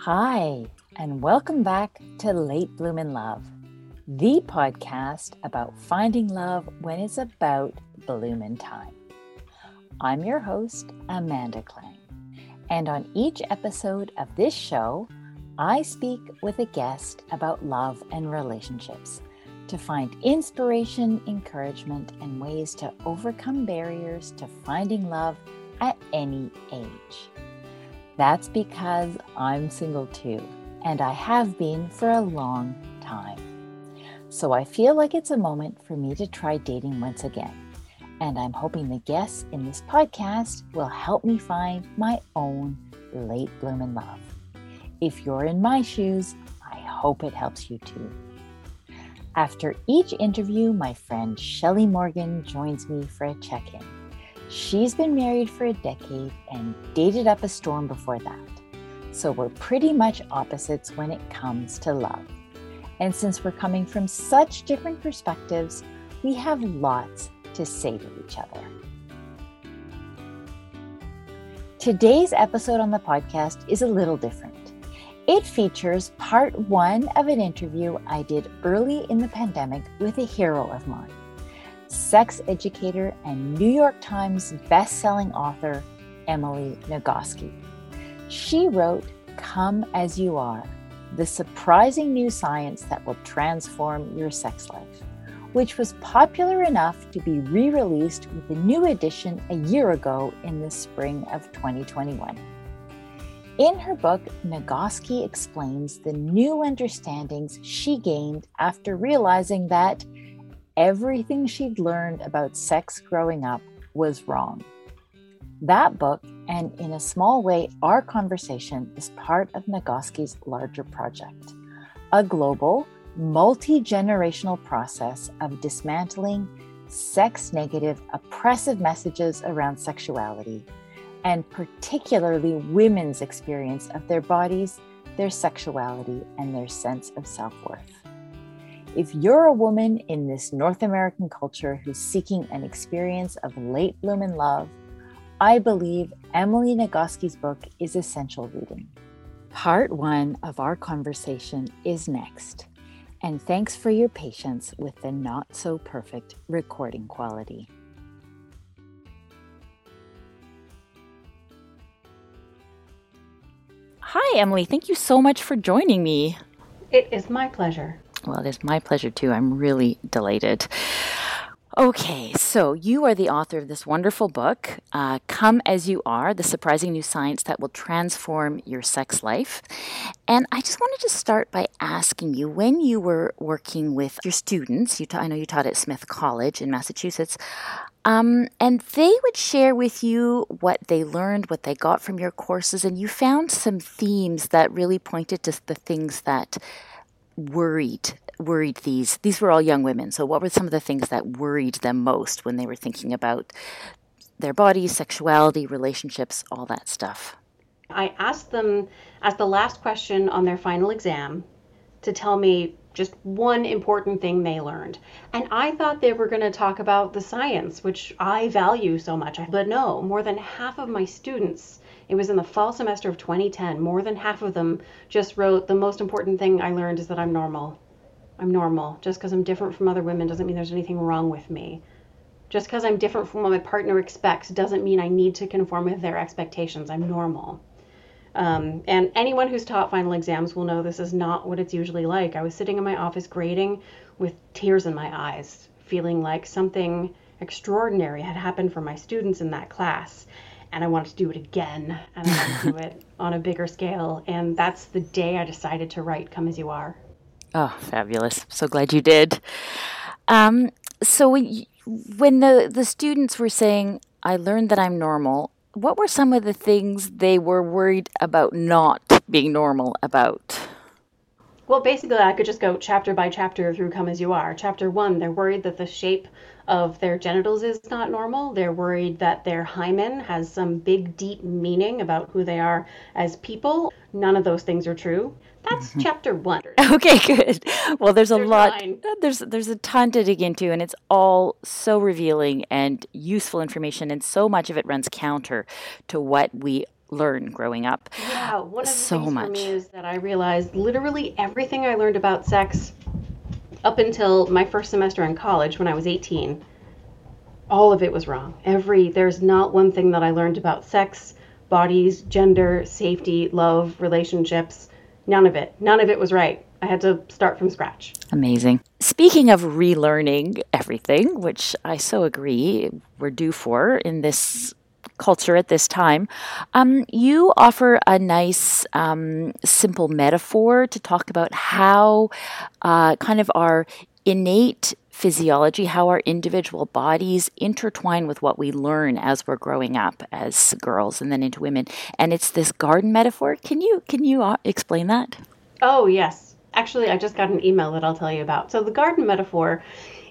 Hi, and welcome back to Late Bloomin' Love, the podcast about finding love when it's about blooming time. I'm your host, Amanda Klang, and on each episode of this show, I speak with a guest about love and relationships to find inspiration, encouragement, and ways to overcome barriers to finding love at any age. That's because I'm single too, and I have been for a long time. So I feel like it's a moment for me to try dating once again. And I'm hoping the guests in this podcast will help me find my own late bloom in love. If you're in my shoes, I hope it helps you too. After each interview, my friend Shelley Morgan joins me for a check in. She's been married for a decade and dated up a storm before that. So we're pretty much opposites when it comes to love. And since we're coming from such different perspectives, we have lots to say to each other. Today's episode on the podcast is a little different. It features part one of an interview I did early in the pandemic with a hero of mine sex educator and New York Times best-selling author Emily Nagoski. She wrote Come As You Are, the surprising new science that will transform your sex life, which was popular enough to be re-released with a new edition a year ago in the spring of 2021. In her book, Nagoski explains the new understandings she gained after realizing that everything she'd learned about sex growing up was wrong. That book, and in a small way, our conversation, is part of Nagoski's larger project a global, multi generational process of dismantling sex negative, oppressive messages around sexuality, and particularly women's experience of their bodies, their sexuality, and their sense of self worth. If you're a woman in this North American culture who's seeking an experience of late bloom in love, I believe Emily Nagoski's book is essential reading. Part one of our conversation is next. And thanks for your patience with the not so perfect recording quality. Hi, Emily. Thank you so much for joining me. It is my pleasure. Well, it is my pleasure too. I'm really delighted. Okay, so you are the author of this wonderful book, uh, Come As You Are The Surprising New Science That Will Transform Your Sex Life. And I just wanted to start by asking you when you were working with your students, you ta- I know you taught at Smith College in Massachusetts, um, and they would share with you what they learned, what they got from your courses, and you found some themes that really pointed to the things that worried worried these these were all young women. So what were some of the things that worried them most when they were thinking about their bodies sexuality relationships all that stuff? I asked them as the last question on their final exam to tell me just one important thing they learned. And i thought they were going to talk about the science which i value so much. But no more than half of my students it was in the fall semester of 2010. More than half of them just wrote, The most important thing I learned is that I'm normal. I'm normal. Just because I'm different from other women doesn't mean there's anything wrong with me. Just because I'm different from what my partner expects doesn't mean I need to conform with their expectations. I'm normal. Um, and anyone who's taught final exams will know this is not what it's usually like. I was sitting in my office grading with tears in my eyes, feeling like something extraordinary had happened for my students in that class and I wanted to do it again and I wanted to do it on a bigger scale. And that's the day I decided to write Come As You Are. Oh, fabulous. So glad you did. Um, so when, when the, the students were saying, I learned that I'm normal, what were some of the things they were worried about not being normal about? Well, basically, I could just go chapter by chapter through Come As You Are. Chapter one, they're worried that the shape of their genitals is not normal. They're worried that their hymen has some big, deep meaning about who they are as people. None of those things are true. That's mm-hmm. chapter one. Okay, good. Well, there's a there's lot. Nine. There's there's a ton to dig into, and it's all so revealing and useful information, and so much of it runs counter to what we learn growing up. Yeah, one of the so things much. for me is that I realized literally everything I learned about sex up until my first semester in college when I was 18 all of it was wrong. Every there's not one thing that I learned about sex, bodies, gender, safety, love, relationships. None of it. None of it was right. I had to start from scratch. Amazing. Speaking of relearning everything, which I so agree we're due for in this culture at this time, um, you offer a nice, um, simple metaphor to talk about how uh, kind of our innate physiology, how our individual bodies intertwine with what we learn as we're growing up as girls and then into women. And it's this garden metaphor. Can you can you uh, explain that? Oh yes, actually, I just got an email that I'll tell you about. So the garden metaphor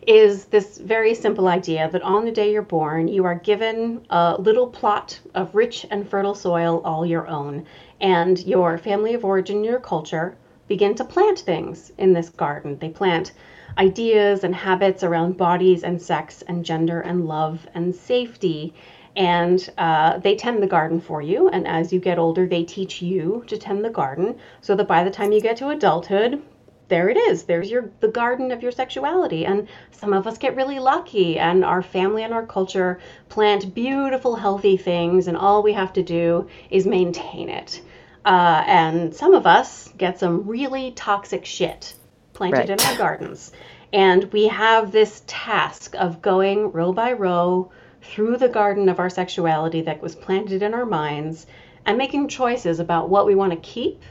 is this very simple idea that on the day you're born, you are given a little plot of rich and fertile soil all your own, and your family of origin, your culture, begin to plant things in this garden. They plant ideas and habits around bodies and sex and gender and love and safety. And uh, they tend the garden for you. And as you get older, they teach you to tend the garden so that by the time you get to adulthood, there it is. There's your the garden of your sexuality. And some of us get really lucky and our family and our culture plant beautiful, healthy things, and all we have to do is maintain it. Uh, and some of us get some really toxic shit planted right. in our gardens. And we have this task of going row by row through the garden of our sexuality that was planted in our minds and making choices about what we want to keep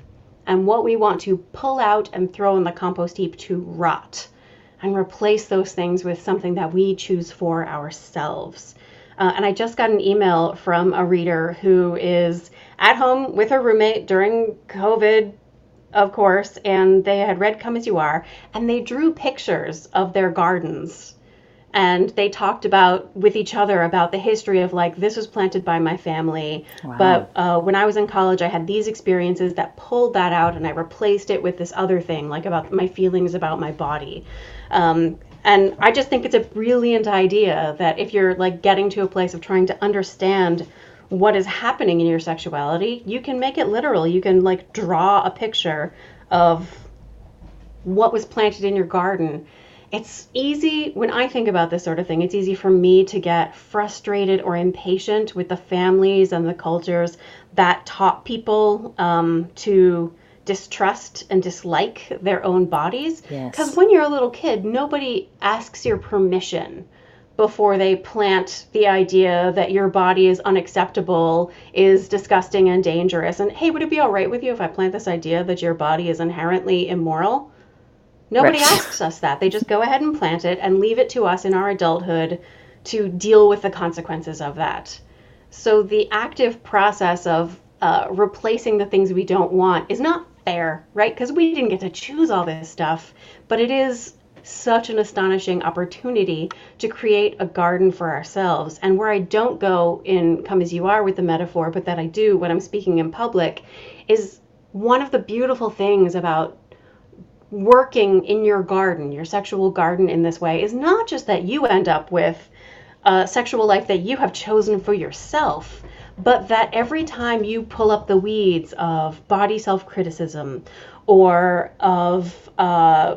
and what we want to pull out and throw in the compost heap to rot and replace those things with something that we choose for ourselves. Uh, and I just got an email from a reader who is at home with her roommate during COVID of course, and they had read Come As You Are, and they drew pictures of their gardens. And they talked about with each other about the history of like this was planted by my family, wow. but uh, when I was in college, I had these experiences that pulled that out, and I replaced it with this other thing, like about my feelings about my body. Um, and I just think it's a brilliant idea that if you're like getting to a place of trying to understand what is happening in your sexuality, you can make it literal. You can like draw a picture of what was planted in your garden. It's easy when I think about this sort of thing, it's easy for me to get frustrated or impatient with the families and the cultures that taught people um, to distrust and dislike their own bodies. Because yes. when you're a little kid, nobody asks your permission before they plant the idea that your body is unacceptable, is disgusting and dangerous. And hey, would it be all right with you if I plant this idea that your body is inherently immoral? Nobody right. asks us that. They just go ahead and plant it and leave it to us in our adulthood to deal with the consequences of that. So the active process of uh, replacing the things we don't want is not fair, right? Because we didn't get to choose all this stuff, but it is such an astonishing opportunity to create a garden for ourselves. And where I don't go in Come As You Are with the metaphor, but that I do when I'm speaking in public, is one of the beautiful things about working in your garden, your sexual garden in this way, is not just that you end up with a sexual life that you have chosen for yourself, but that every time you pull up the weeds of body self criticism or of uh,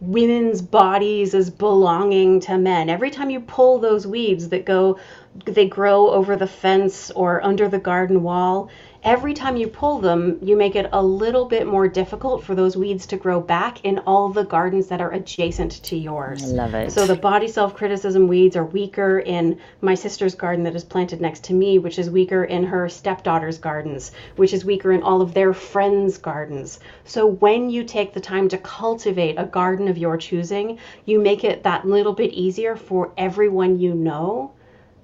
women's bodies as belonging to men. Every time you pull those weeds that go, they grow over the fence or under the garden wall, every time you pull them, you make it a little bit more difficult for those weeds to grow back in all the gardens that are adjacent to yours. I love it. So the body self criticism weeds are weaker in my sister's garden that is planted next to me, which is weaker in her stepdaughter's gardens, which is weaker in all of their friends' gardens. So when you take the time to cultivate a garden of your choosing, you make it that little bit easier for everyone you know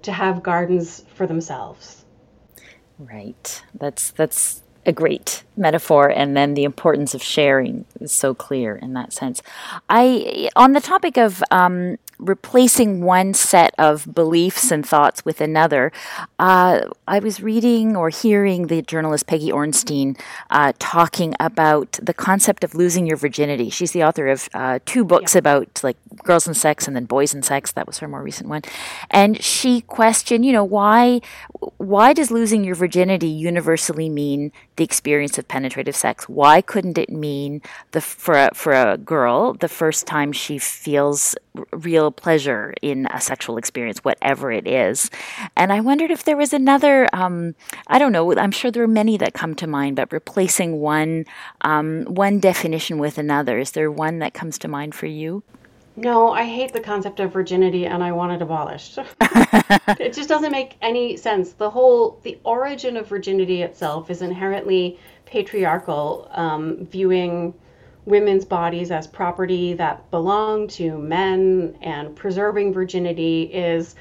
to have gardens for themselves. Right. That's that's a great metaphor and then the importance of sharing is so clear in that sense i on the topic of um, replacing one set of beliefs and thoughts with another. Uh, I was reading or hearing the journalist Peggy Orenstein uh, talking about the concept of losing your virginity. She's the author of uh, two books yeah. about like girls and sex and then boys and sex. That was her more recent one, and she questioned, you know, why why does losing your virginity universally mean the experience of penetrative sex? Why couldn't it mean the for a, for a girl the first time she feels real pleasure in a sexual experience, whatever it is? And I wondered if there was another. Um, I don't know. I'm sure there are many that come to mind, but replacing one um, one definition with another, is there one that comes to mind for you? No, I hate the concept of virginity and I want it abolished. it just doesn't make any sense. The whole, the origin of virginity itself is inherently patriarchal, um, viewing women's bodies as property that belong to men, and preserving virginity is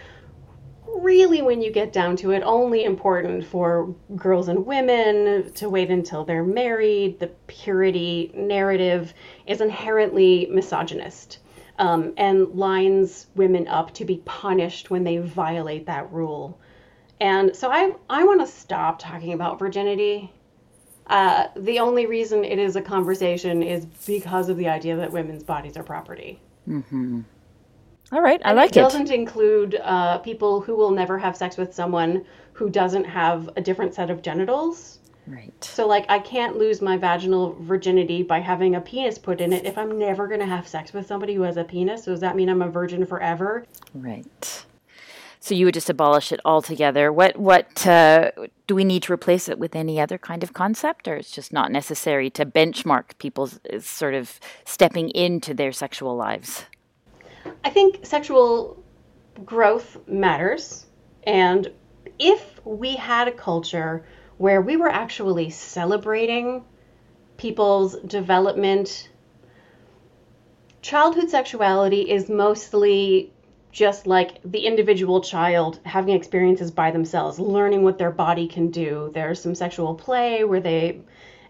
really, when you get down to it, only important for girls and women to wait until they're married. The purity narrative is inherently misogynist um, and lines women up to be punished when they violate that rule. And so I, I want to stop talking about virginity. Uh, the only reason it is a conversation is because of the idea that women's bodies are property. Mm-hmm. All right, I and like it. It doesn't include uh, people who will never have sex with someone who doesn't have a different set of genitals. Right. So, like, I can't lose my vaginal virginity by having a penis put in it if I'm never going to have sex with somebody who has a penis. So, does that mean I'm a virgin forever? Right. So you would just abolish it altogether. What what uh, do we need to replace it with? Any other kind of concept, or it's just not necessary to benchmark people's sort of stepping into their sexual lives? I think sexual growth matters, and if we had a culture where we were actually celebrating people's development. Childhood sexuality is mostly just like the individual child having experiences by themselves, learning what their body can do. There's some sexual play where they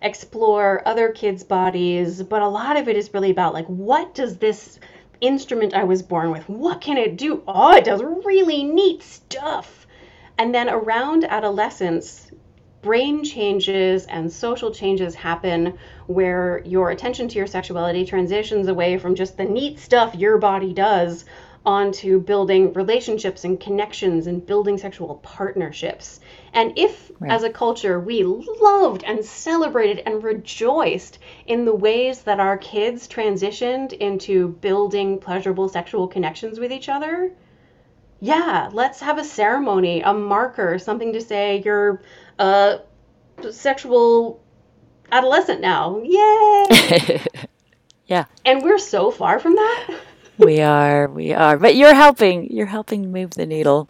explore other kids' bodies, but a lot of it is really about like what does this instrument I was born with, what can it do? Oh, it does really neat stuff. And then around adolescence, brain changes and social changes happen where your attention to your sexuality transitions away from just the neat stuff your body does onto building relationships and connections and building sexual partnerships. And if, right. as a culture, we loved and celebrated and rejoiced in the ways that our kids transitioned into building pleasurable sexual connections with each other, yeah, let's have a ceremony, a marker, something to say you're a sexual adolescent now. Yay! yeah. And we're so far from that. we are, we are. But you're helping. You're helping move the needle.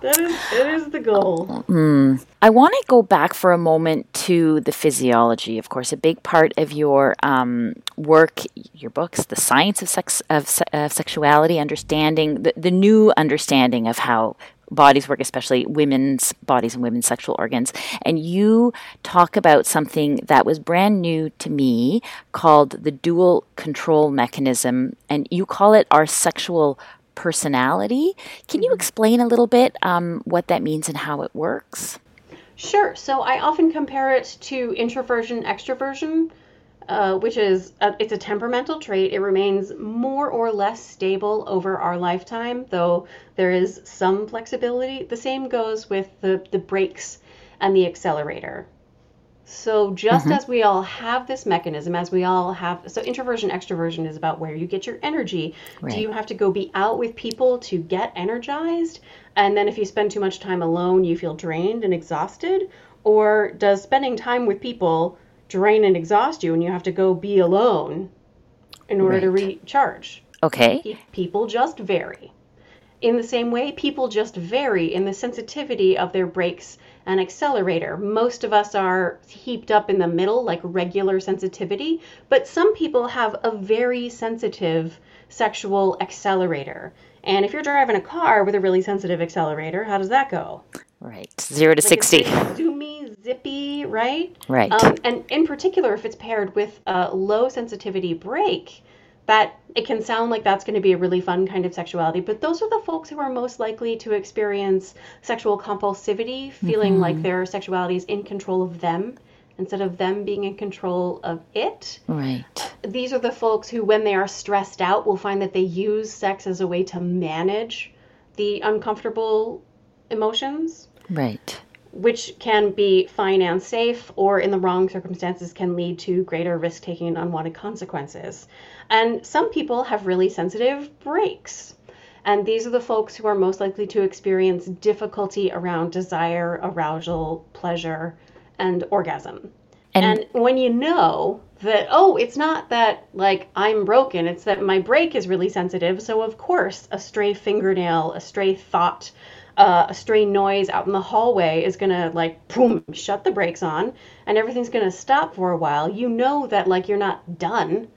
That is, it is the goal. Mm. I want to go back for a moment to the physiology. Of course, a big part of your um, work, your books, the science of sex of, of sexuality, understanding the, the new understanding of how bodies work, especially women's bodies and women's sexual organs. And you talk about something that was brand new to me called the dual control mechanism. And you call it our sexual personality. Can you mm-hmm. explain a little bit um, what that means and how it works? Sure. So I often compare it to introversion, extroversion uh, which is a, it's a temperamental trait. It remains more or less stable over our lifetime, though there is some flexibility. The same goes with the, the brakes and the accelerator. So just mm-hmm. as we all have this mechanism, as we all have, so introversion, extroversion is about where you get your energy. Right. Do you have to go be out with people to get energized? And then if you spend too much time alone, you feel drained and exhausted? Or does spending time with people drain and exhaust you and you have to go be alone in order right. to recharge. Okay. People just vary. In the same way, people just vary in the sensitivity of their brakes and accelerator. Most of us are heaped up in the middle, like regular sensitivity, but some people have a very sensitive sexual accelerator. And if you're driving a car with a really sensitive accelerator, how does that go? Right. Zero to Like 60. zoomy, zippy, right? Right. Um, and in particular, if it's paired with a low sensitivity brake, that it can sound like that's going to be a really fun kind of sexuality. But those are the folks who are most likely to experience sexual compulsivity, feeling like their sexuality is in control of them instead of them being in control of it. Right. These are the folks who, when they are stressed out, will find that they use sex as a way to manage the uncomfortable emotions Right. which can be fine and safe, or in the wrong circumstances can lead to greater risk taking and unwanted consequences. And some people have really sensitive brakes. And these are the folks who are most likely to experience difficulty around desire, arousal, pleasure, and orgasm. And, And when you know that, oh, it's not that like I'm broken, it's that my brake is really sensitive. So, of course, a stray fingernail, a stray thought, uh, a stray noise out in the hallway is to like, boom, shut the brakes on and everything's to stop for a while. You know that like you're not done.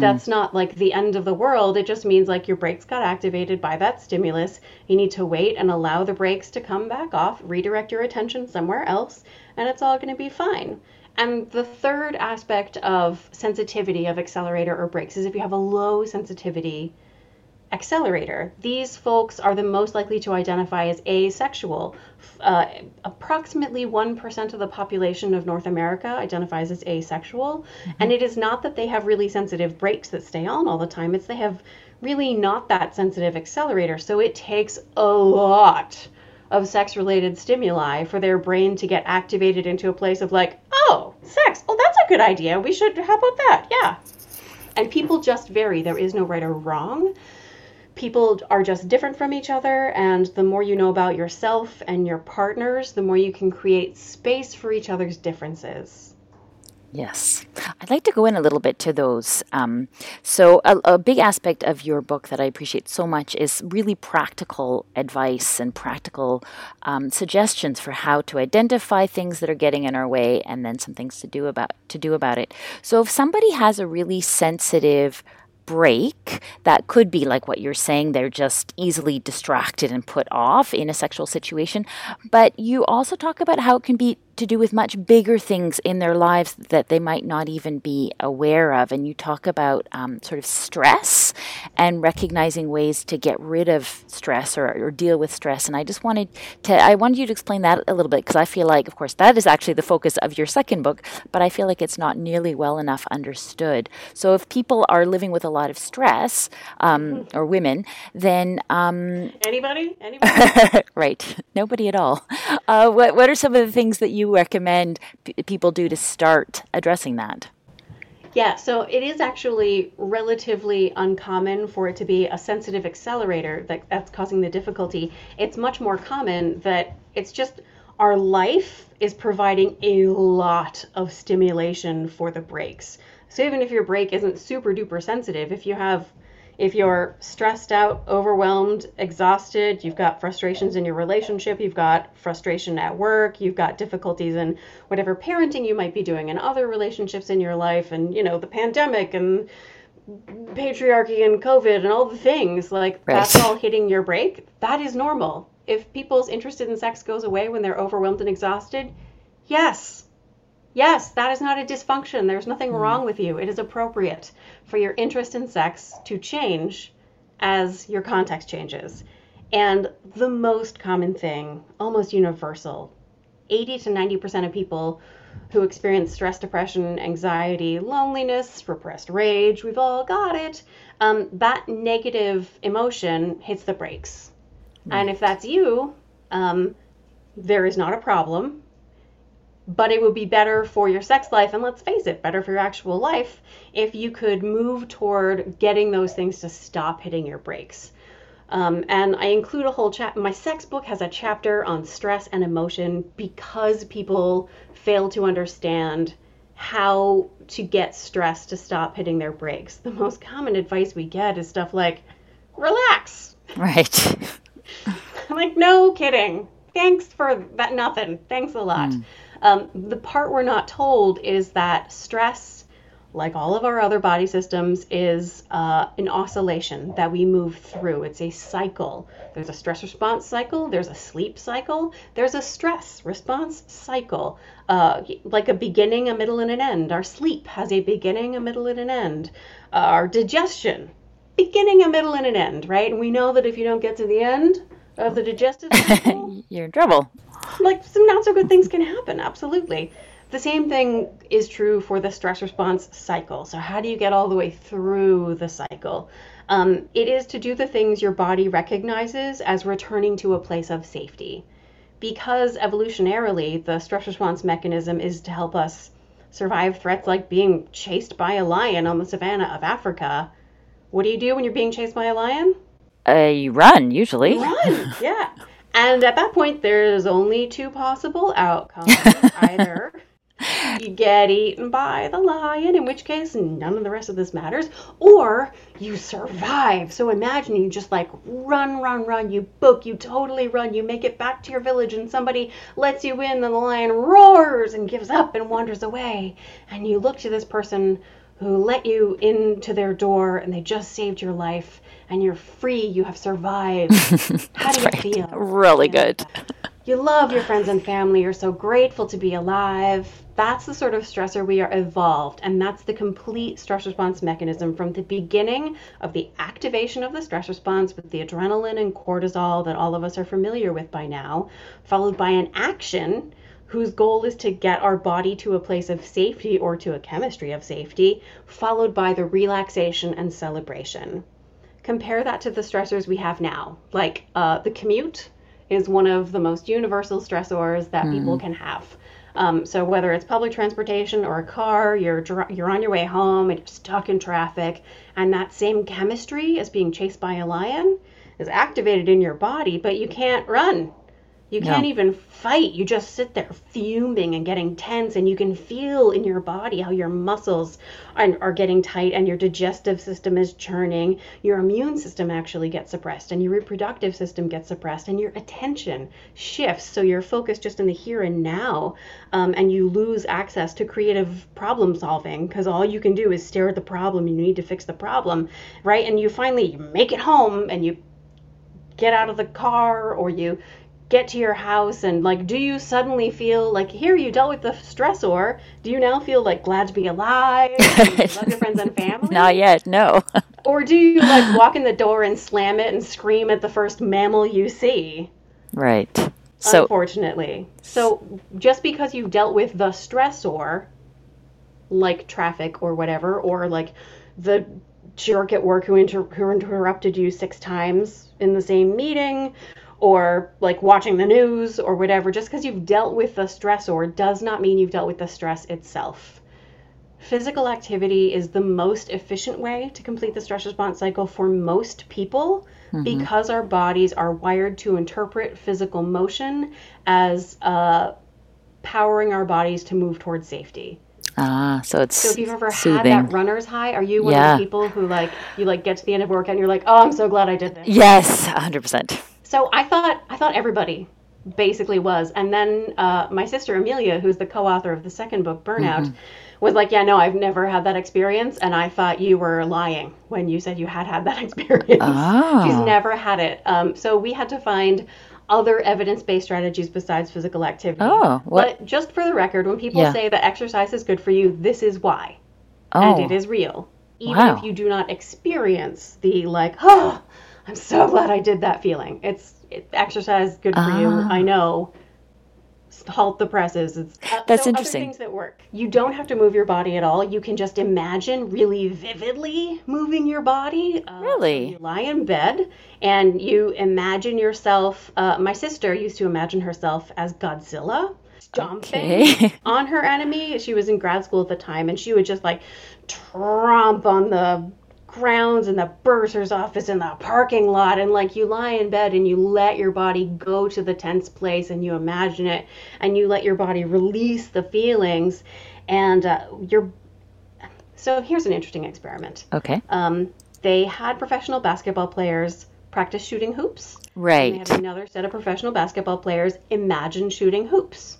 That's not like the end of the world. It just means like your brakes got activated by that stimulus. You need to wait and allow the brakes to come back off, redirect your attention somewhere else, and it's all to be fine. And the third aspect of sensitivity of accelerator or brakes is if you have a low sensitivity accelerator. These folks are the most likely to identify as asexual. Uh, approximately 1% of the population of North America identifies as asexual. And it is not that they have really sensitive brakes that stay on all the time, it's they have really not that sensitive accelerator. So it takes a lot of sex related stimuli for their brain to get activated into a place of like, oh, sex. Oh, that's a good idea. We should, how about that? Yeah. And people just vary. There is no right or wrong people are just different from each other and the more you know about yourself and your partners the more you can create space for each other's differences Yes. I'd like to go in a little bit to those. Um, so, a, a big aspect of your book that I appreciate so much is really practical advice and practical um, suggestions for how to identify things that are getting in our way, and then some things to do about to do about it. So, if somebody has a really sensitive brake that could be like what you're saying they're just easily distracted and put off in a sexual situation. But you also talk about how it can be to do with much bigger things in their lives that they might not even be aware of. And you talk about um, sort of stress and recognizing ways to get rid of stress or, or deal with stress. And i just wanted to i wanted you to explain that a little bit because i feel like of course that is actually the focus of your second book but i feel like it's not nearly well enough understood. So if people are living with a lot of stress um, or women then um, anybody? Anybody? Right. Nobody at all. Uh, what, what are some of the things that you recommend p- people do to start addressing that? Yeah so it is actually relatively uncommon for it to be a sensitive accelerator that, that's causing the difficulty. It's much more common that it's just our life is providing a lot of stimulation for the brakes. So even if your brake isn't super duper sensitive if you have if you're stressed out, overwhelmed, exhausted, you've got frustrations in your relationship, you've got frustration at work, you've got difficulties in whatever parenting you might be doing and other relationships in your life, and you know, the pandemic and patriarchy and COVID and all the things, like Right. that's all hitting your brake. that is normal. If people's interest in sex goes away when they're overwhelmed and exhausted, yes, Yes, that is not a dysfunction. There's nothing wrong with you. It is appropriate for your interest in sex to change as your context changes. And the most common thing, almost universal, 80 to 90% of people who experience stress, depression, anxiety, loneliness, repressed rage, we've all got it, um, that negative emotion hits the brakes. And if that's you, um, there is not a problem but it would be better for your sex life and let's face it better for your actual life if you could move toward getting those things to stop hitting your brakes um, and i include a whole chapter my sex book has a chapter on stress and emotion because people fail to understand how to get stress to stop hitting their brakes the most common advice we get is stuff like relax right I'm like, no kidding. Thanks for that. Nothing. Thanks a lot. Um, the part we're not told is that stress like all of our other body systems, is uh, an oscillation that we move through. It's a cycle. There's a stress response cycle, there's a sleep cycle, there's a stress response cycle, uh, like a beginning, a middle, and an end. Our sleep has a beginning, a middle, and an end. Uh, our digestion, beginning, a middle, and an end, right? And we know that if you don't get to the end of the digestive cycle, you're in trouble. Like some not so good things can happen, absolutely. The same thing is true for the stress response cycle. So, how do you get all the way through the cycle? Um, it is to do the things your body recognizes as returning to a place of safety. Because evolutionarily, the stress response mechanism is to help us survive threats like being chased by a lion on the savannah of Africa. What do you do when you're being chased by a lion? Uh, you run, usually. Run, yeah. And at that point, there's only two possible outcomes. Either you get eaten by the lion, in which case none of the rest of this matters, or you survive. So imagine you just like run, run, run, you book, you totally run, you make it back to your village, and somebody lets you in, and the lion roars and gives up and wanders away. And you look to this person who let you into their door and they just saved your life and you're free, you have survived. How do you right. feel? Really good. You love your friends and family, you're so grateful to be alive. That's the sort of stressor we are evolved, and that's the complete stress response mechanism from the beginning of the activation of the stress response with the adrenaline and cortisol that all of us are familiar with by now, followed by an action whose goal is to get our body to a place of safety or to a chemistry of safety, followed by the relaxation and celebration. Compare that to the stressors we have now, like uh, the commute is one of the most universal stressors that mm. people can have. Um, so whether it's public transportation or a car, you're you're on your way home and you're stuck in traffic, and that same chemistry as being chased by a lion is activated in your body, but you can't run. You can't no. even fight. You just sit there fuming and getting tense, and you can feel in your body how your muscles are, are, getting tight and your digestive system is churning. Your immune system actually gets suppressed, and your reproductive system gets suppressed, and your attention shifts. So you're focused just in the here and now, um, and you lose access to creative problem solving because all you can do is stare at the problem. You need to fix the problem, right? And you finally make it home and you get out of the car or you get to your house and like do you suddenly feel like here you dealt with the stressor. Do you now feel like glad to be alive? Love your friends and family? Not yet no. Or do you like walk in the door and slam it and scream at the first mammal you see? Right. So unfortunately. So just because you dealt with the stressor like traffic or whatever or like the jerk at work who, inter- who interrupted you six times in the same meeting or like watching the news or whatever, just because you've dealt with the stressor does not mean you've dealt with the stress itself. Physical activity is the most efficient way to complete the stress response cycle for most people mm-hmm. because our bodies are wired to interpret physical motion as uh, powering our bodies to move towards safety. Ah, so it's so if you've ever soothing. had that runner's high, are you one yeah. of the people who like you like get to the end of workout and you're like, oh, I'm so glad I did this? Yes, hundred percent. So I thought I thought everybody basically was, and then uh, my sister Amelia, who's the co-author of the second book, Burnout. Mm-hmm. Was like, yeah, no, I've never had that experience, and I thought you were lying when you said you had had that experience. Oh. She's never had it. Um, so we had to find other evidence-based strategies besides physical activity. Oh, what? But just for the record, when people yeah. say that exercise is good for you, this is why, oh. and it is real. Even wow. if you do not experience the like, oh, I'm so glad I did that feeling. It's it, exercise good for you. I ah. know. Halt the presses. It's, uh, That's so interesting. Other things that work. You don't have to move your body at all. You can just imagine really vividly moving your body. Uh, really? You lie in bed and you imagine yourself. Uh, my sister used to imagine herself as Godzilla stomping okay. on her enemy. She was in grad school at the time, and she would just like tromp on the grounds and the bursar's office in the parking lot and like you lie in bed and you let your body go to the tense place and you imagine it and you let your body release the feelings and uh, you're so here's an interesting experiment. Okay. Um, they had professional basketball players practice shooting hoops. Right and they had another set of professional basketball players imagine shooting hoops.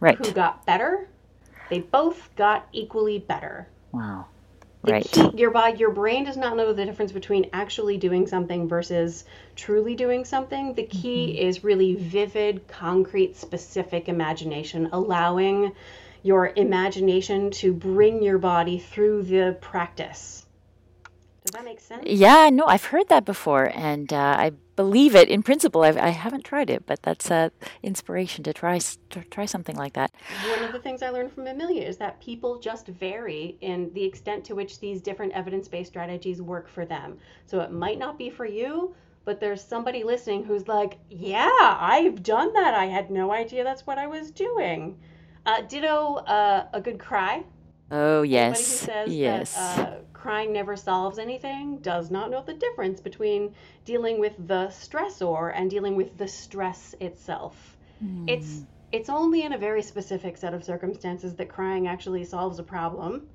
Right. Who got better? They both got equally better. Wow. Right. Key, your body, your brain does not know the difference between actually doing something versus truly doing something. The key mm-hmm. is really vivid, concrete, specific imagination, allowing your imagination to bring your body through the practice. Does that make sense? Yeah, no, I've heard that before, and uh, I believe it in principle. I've, I haven't tried it, but that's uh, inspiration to try to try something like that. One of the things I learned from Amelia is that people just vary in the extent to which these different evidence-based strategies work for them. So it might not be for you, but there's somebody listening who's like, "Yeah, I've done that. I had no idea that's what I was doing." Uh, ditto uh, a good cry. Oh yes, yes. That, uh, crying never solves anything does not know the difference between dealing with the stressor and dealing with the stress itself. Mm. It's it's only in a very specific set of circumstances that crying actually solves a problem.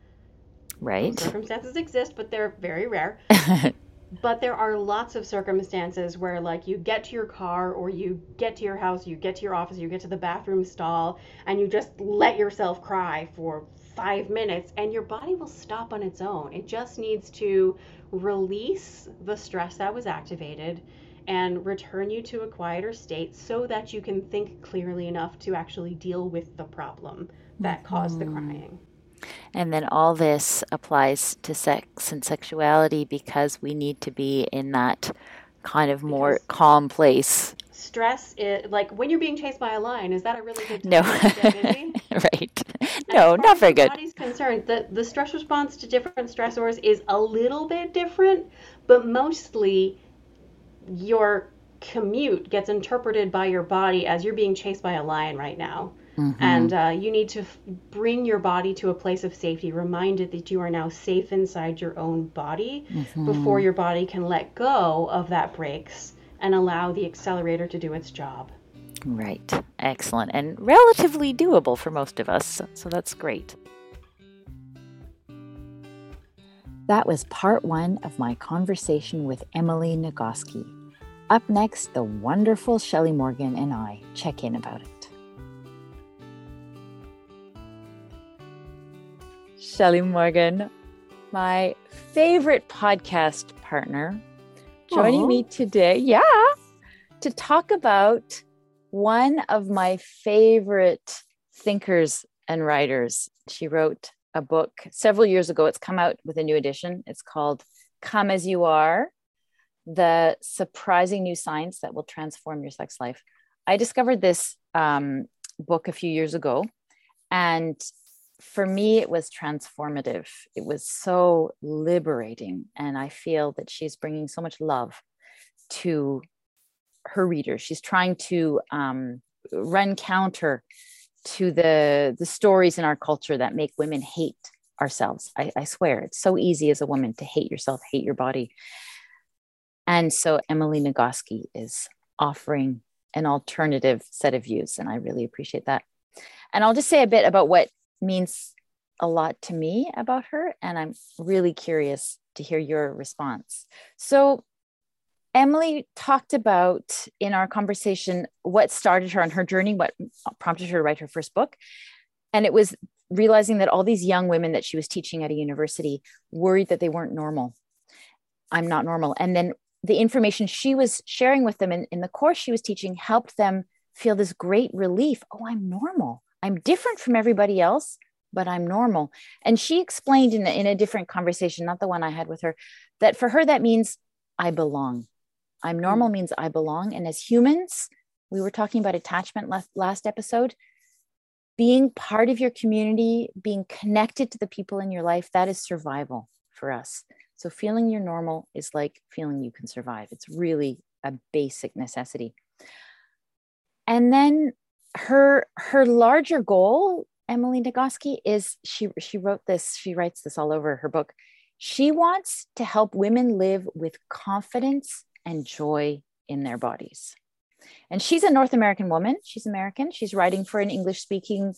Right. Those circumstances exist, but they're very rare. but there are lots of circumstances where like you get to your car or you get to your house, you get to your office, you get to the bathroom stall and you just let yourself cry for five minutes and your body will stop on its own. It just needs to release the stress that was activated and return you to a quieter state so that you can think clearly enough to actually deal with the problem that mm-hmm. caused the mm-hmm. crying. And then all this applies to sex and sexuality because we need to be in that kind of more because calm place stress is like when you're being chased by a lion. Is that a really good no, right? No, not very good. Body's concerned that the stress response to different stressors is a little bit different, but mostly your commute gets interpreted by your body as you're being chased by a lion right now. Mm-hmm. And uh, you need to f- bring your body to a place of safety, remind it that you are now safe inside your own body mm-hmm. before your body can let go of that brakes and allow the accelerator to do its job. Right. Excellent. And relatively doable for most of us. So that's great. That was part one of my conversation with Emily Nagoski. Up next, the wonderful Shelley Morgan and I check in about it. Shelley Morgan, my favorite podcast partner, joining Aww. me today. Yeah, to talk about one of my favorite thinkers and writers. She wrote a book several years ago. It's come out with a new edition. It's called Come As You Are The Surprising New Science That Will Transform Your Sex Life. I discovered this um, book a few years ago, and for me, it was transformative. It was so liberating. And I feel that she's bringing so much love to her readers. She's trying to um, run counter to the, the stories in our culture that make women hate ourselves. I, I swear, it's so easy as a woman to hate yourself, hate your body. And so Emily Nagoski is offering an alternative set of views, and I really appreciate that. And I'll just say a bit about what means a lot to me about her. And I'm really curious to hear your response. So, Emily talked about in our conversation what started her on her journey, what prompted her to write her first book. And it was realizing that all these young women that she was teaching at a university worried that they weren't normal. I'm not normal. And then the information she was sharing with them in, in the course she was teaching helped them feel this great relief. Oh, I'm normal. I'm different from everybody else, but I'm normal. And she explained in a, in a different conversation, not the one I had with her, that for her, that means I belong. I'm normal mm. means I belong. And as humans, we were talking about attachment last, last episode. Being part of your community, being connected to the people in your life, that is survival for us. So feeling you're normal is like feeling you can survive. It's really a basic necessity. And then her her larger goal emily nagoski is she she wrote this she writes this all over her book. She wants to help women live with confidence and joy in their bodies. And she's a north american woman. She's american. She's writing for an english speaking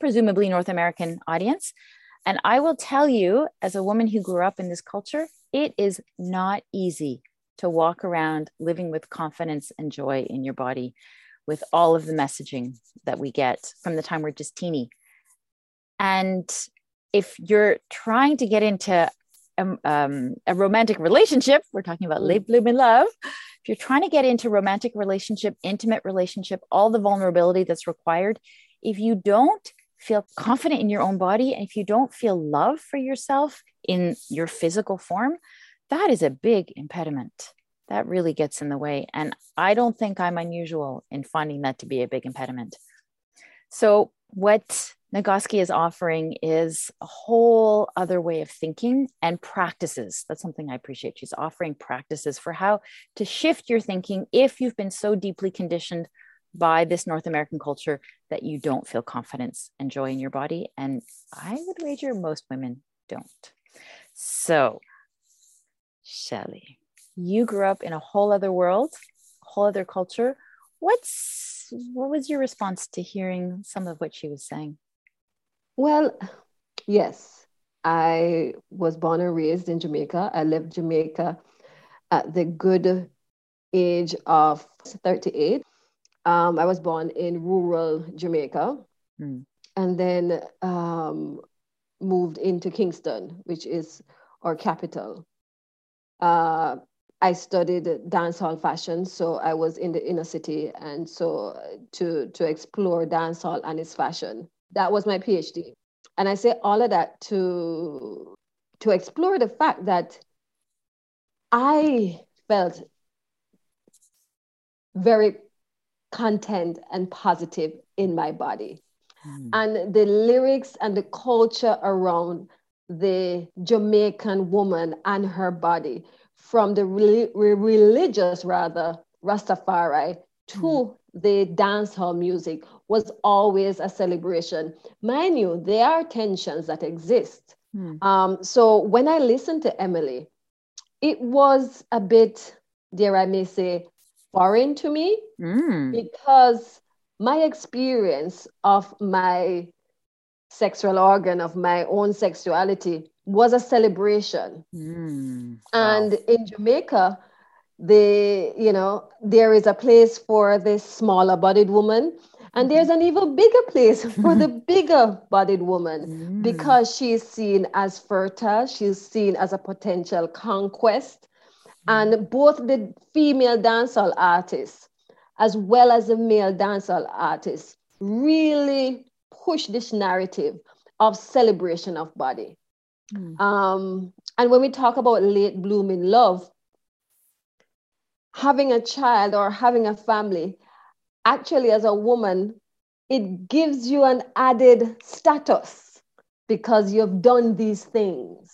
presumably north american audience. And i will tell you as a woman who grew up in this culture it is not easy to walk around living with confidence and joy in your body with all of the messaging that we get from the time we're just teeny. And if you're trying to get into a, um, a romantic relationship, we're talking about late bloom blooming love. If you're trying to get into romantic relationship, intimate relationship, all the vulnerability that's required, if you don't feel confident in your own body and if you don't feel love for yourself in your physical form, that is a big impediment. That really gets in the way. And I don't think I'm unusual in finding that to be a big impediment. So, what Nagoski is offering is a whole other way of thinking and practices. That's something I appreciate. She's offering practices for how to shift your thinking if you've been so deeply conditioned by this North American culture that you don't feel confidence and joy in your body. And I would wager most women don't. So, Shelley, you grew up in a whole other world, a whole other culture. What's what was your response to hearing some of what she was saying? Well, yes, I was born and raised in Jamaica. I left Jamaica at the good age of 38. Um, I was born in rural Jamaica mm. and then um, moved into Kingston, which is our capital. Uh, I studied dancehall fashion, so I was in the inner city, and so to to explore dancehall and its fashion. That was my PhD. And I say all of that to, to explore the fact that I felt very content and positive in my body. Mm. And the lyrics and the culture around the Jamaican woman and her body, from the re- religious, rather, Rastafari, to mm the dancehall music was always a celebration. Mind you, there are tensions that exist. Hmm. Um, so when I listened to Emily, it was a bit, dare I may say, foreign to me mm. because my experience of my sexual organ, of my own sexuality, was a celebration. Mm. Wow. And in Jamaica, the you know there is a place for this smaller bodied woman and there's an even bigger place for the bigger bodied woman mm. because she's seen as fertile she's seen as a potential conquest mm. and both the female dancehall artists as well as the male dancehall artists really push this narrative of celebration of body mm. um, and when we talk about late blooming love having a child or having a family, actually, as a woman, it gives you an added status because you've done these things.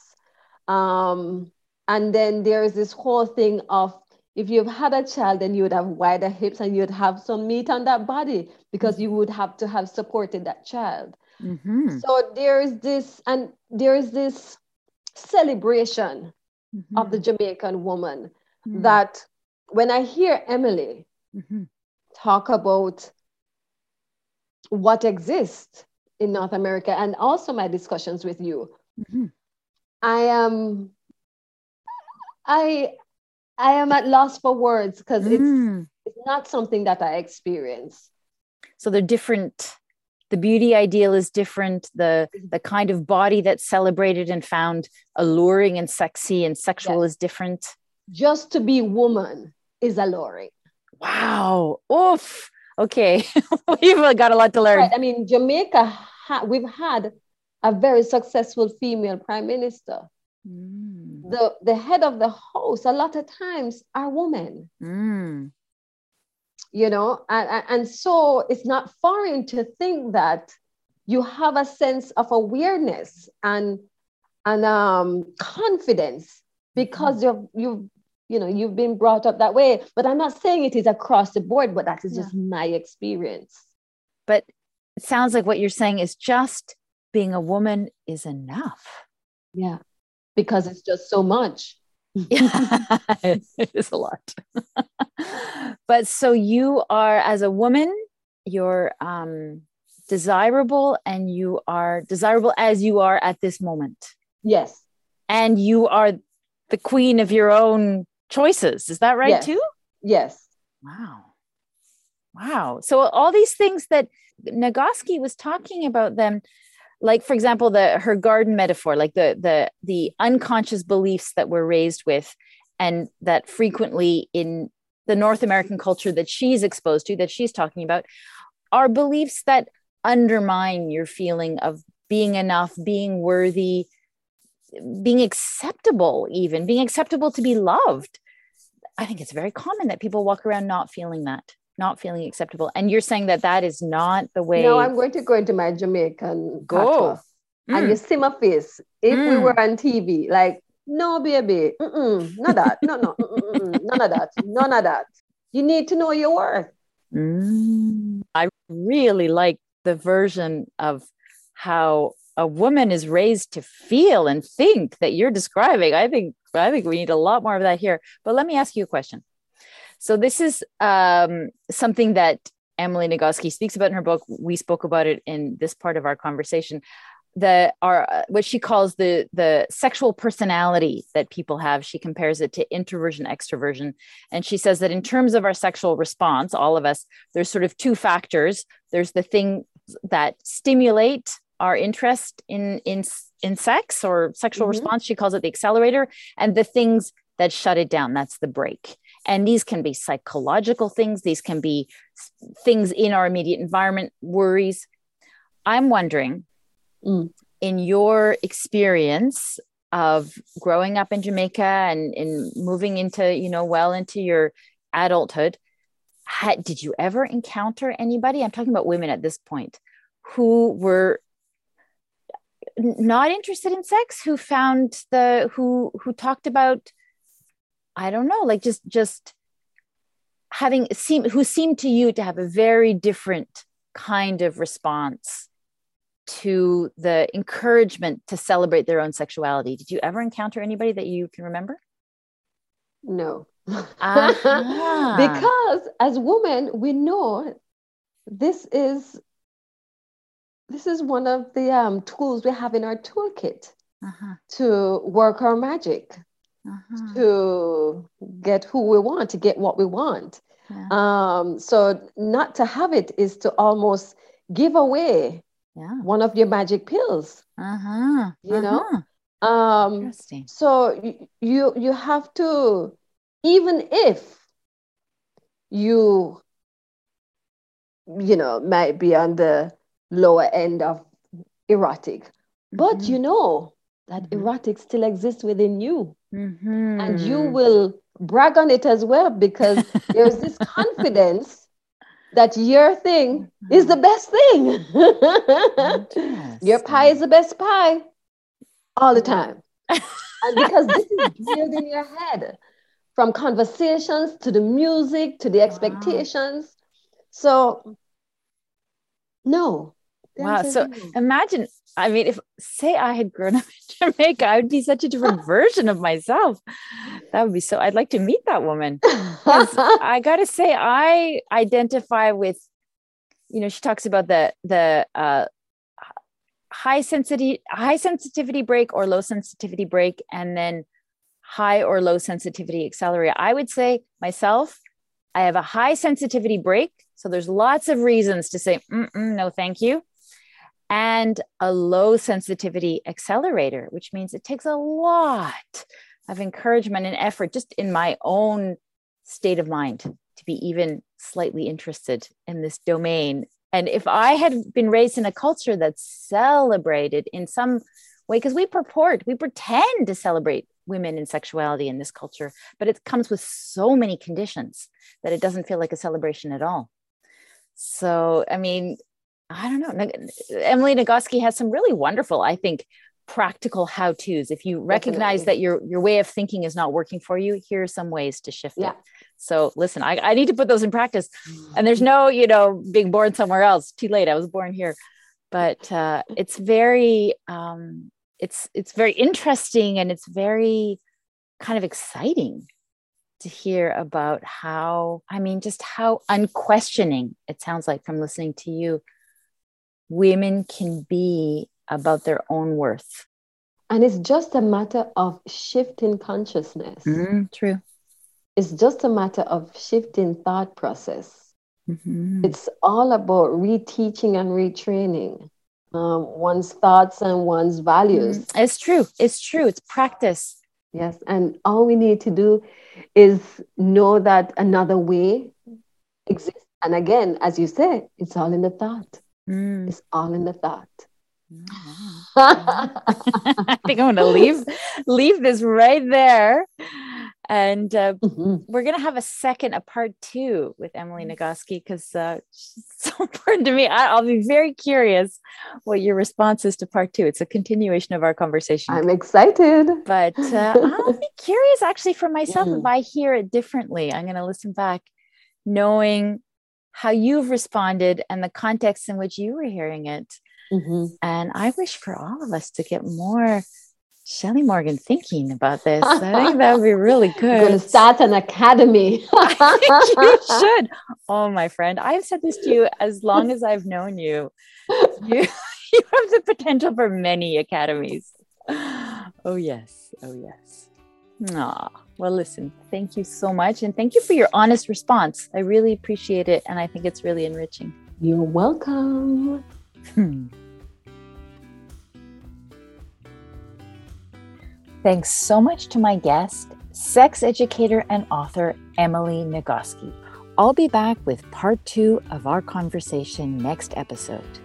Um, and then there's this whole thing of if you've had a child, then you would have wider hips and you'd have some meat on that body because you would have to have supported that child. Mm-hmm. So there is this, and there is this celebration mm-hmm. of the Jamaican woman mm-hmm. that when I hear Emily mm-hmm. talk about what exists in North America and also my discussions with you, mm-hmm. I am I I am at loss for words because mm. it's it's not something that I experience. So they're different. The beauty ideal is different. The the kind of body that's celebrated and found alluring and sexy and sexual yes. is different. Just to be woman is alluring. Wow. Oof. Okay. We've got a lot to learn. Right. I mean, Jamaica, ha- we've had a very successful female prime minister. Mm. The, the head of the house, a lot of times, are women. Mm. You know, and, and so it's not foreign to think that you have a sense of awareness and and um, confidence because mm. you've you've you know you've been brought up that way but i'm not saying it is across the board but that is just my experience but it sounds like what you're saying is just being a woman is enough yeah because it's just so much it is a lot but so you are as a woman you're um desirable and you are desirable as you are at this moment yes and you are the queen of your own choices. Is that right yes. too? Yes. Wow. Wow. So all these things that Nagoski was talking about them, like for example the her garden metaphor like the the the unconscious beliefs that we're raised with and that frequently in the north american culture that she's exposed to that she's talking about are beliefs that undermine your feeling of being enough being worthy being acceptable even being acceptable to be loved. I think it's very common that people walk around not feeling that not feeling acceptable. And you're saying that that is not the way. No, I'm going to go into my Jamaican go. Mm. And you see my face. If mm. we were on TV, like, no, baby, mm-mm, not that. No, no, none of that. None of that. You need to know your worth. Mm. I really like the version of how a woman is raised to feel and think that you're describing. I think I think we need a lot more of that here. But let me ask you a question. So this is um, something that Emily Nagoski speaks about in her book. We spoke about it in this part of our conversation. The are uh, what she calls the the sexual personality that people have. She compares it to introversion, extroversion, and she says that in terms of our sexual response, all of us, there's sort of two factors. There's the thing that stimulate our interest in in in sex or sexual mm-hmm. response. She calls it the accelerator, and the things that shut it down. That's the brake. And these can be psychological things, these can be things in our immediate environment, worries. I'm wondering, mm. in your experience of growing up in Jamaica and in moving into, you know, well into your adulthood, had, did you ever encounter anybody? I'm talking about women at this point who were not interested in sex who found the who who talked about I don't know, like just just having seem who seemed to you to have a very different kind of response to the encouragement to celebrate their own sexuality. Did you ever encounter anybody that you can remember? No. Uh-huh. because as women, we know this is this is one of the um, tools we have in our toolkit uh-huh. to work our magic uh-huh. to get who we want, to get what we want. Yeah. Um, so not to have it is to almost give away yeah. one of your magic pills. Uh-huh. You uh-huh. know? Um, Interesting. So you you have to, even if you you know might be on the lower end of erotic, mm-hmm. but you know that mm-hmm. erotic still exists within you. Mm-hmm. And you will brag on it as well because there's this confidence that your thing mm-hmm. is the best thing. your pie is the best pie all the time. and because this is drilled in your head from conversations to the music to the expectations. Wow. So, no, Wow. So imagine, I mean, if say I had grown up in Jamaica, I would be such a different version of myself. That would be so, I'd like to meet that woman. I got to say, I identify with, you know, she talks about the, the, uh, high sensitivity high sensitivity brake or low sensitivity brake, and then high or low sensitivity accelerator i would say myself i have a high sensitivity brake. so there's lots of reasons to say no thank you and a low sensitivity accelerator, which means it takes a lot of encouragement and effort just in my own state of mind to be even slightly interested in this domain. And if I had been raised in a culture that's celebrated in some way, because we purport, we pretend to celebrate women and sexuality in this culture, but it comes with so many conditions that it doesn't feel like a celebration at all. So, I mean, I don't know. Emily Nagoski has some really wonderful, I think, practical how to's. If you recognize Definitely. that your your way of thinking is not working for you, here are some ways to shift yeah. it. So listen, I, I need to put those in practice. And there's no, you know, being born somewhere else. Too late. I was born here. But uh, it's very um, it's it's very interesting and it's very kind of exciting to hear about how, I mean, just how unquestioning it sounds like from listening to you women can be about their own worth. And it's just a matter of shifting consciousness. Mm, true. It's just a matter of shifting thought process. Mm-hmm. It's all about reteaching and retraining. um, one's thoughts and one's values. Mm, it's true. It's true. It's practice. Yes. And all we need to do is know that another way exists. And again, as you said, it's all in the thought. Mm. It's all in the thought. I think I'm going to leave leave this right there. And uh, mm-hmm. we're going to have a second, a part two with Emily Nagoski because uh, she's so important to me. I, will be very curious what your response is to part two. It's a continuation of our conversation. I'm excited. But uh, I'll be curious actually for myself mm-hmm. if I hear it differently. I'm going to listen back knowing how you've responded and the context in which you were hearing it. Mm-hmm. And I wish for all of us to get more Shelley Morgan thinking about this. I think that would be really good. going to start an academy. you should. Oh, my friend, I've said this to you as long as I've known you. You, you have the potential for many academies. Oh, yes. Oh, yes. Aw. Well, listen, thank you so much. And thank you for your honest response. I really appreciate it. And I think it's really enriching. You're welcome. Hmm. Thanks so much to my guest, sex educator and author Emily Nagoski. I'll be back with part two of our conversation next episode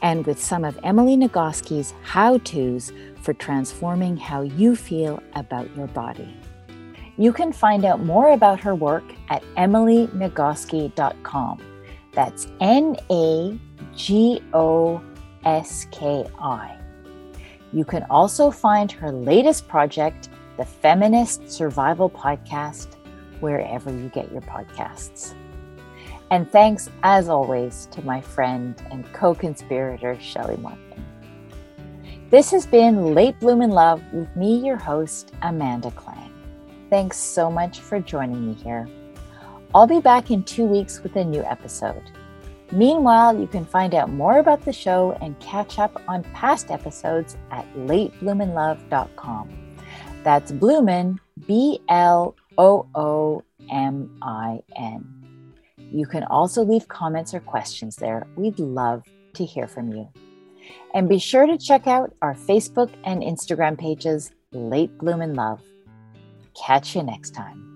and with some of Emily Nagoski's how to's for transforming how you feel about your body. You can find out more about her work at emilynagoski.com. That's N A G O S K I. You can also find her latest project, the Feminist Survival Podcast, wherever you get your podcasts. And thanks, as always, to my friend and co conspirator, Shelley Morgan. This has been Late Bloomin' Love with me, your host, Amanda Klang. Thanks so much for joining me here. I'll be back in two weeks with a new episode. Meanwhile, you can find out more about the show and catch up on past episodes at latebloominlove.com. That's Bloomin, B L O O M I N. You can also leave comments or questions there. We'd love to hear from you. And be sure to check out our Facebook and Instagram pages, Late Bloomin' Love. Catch you next time.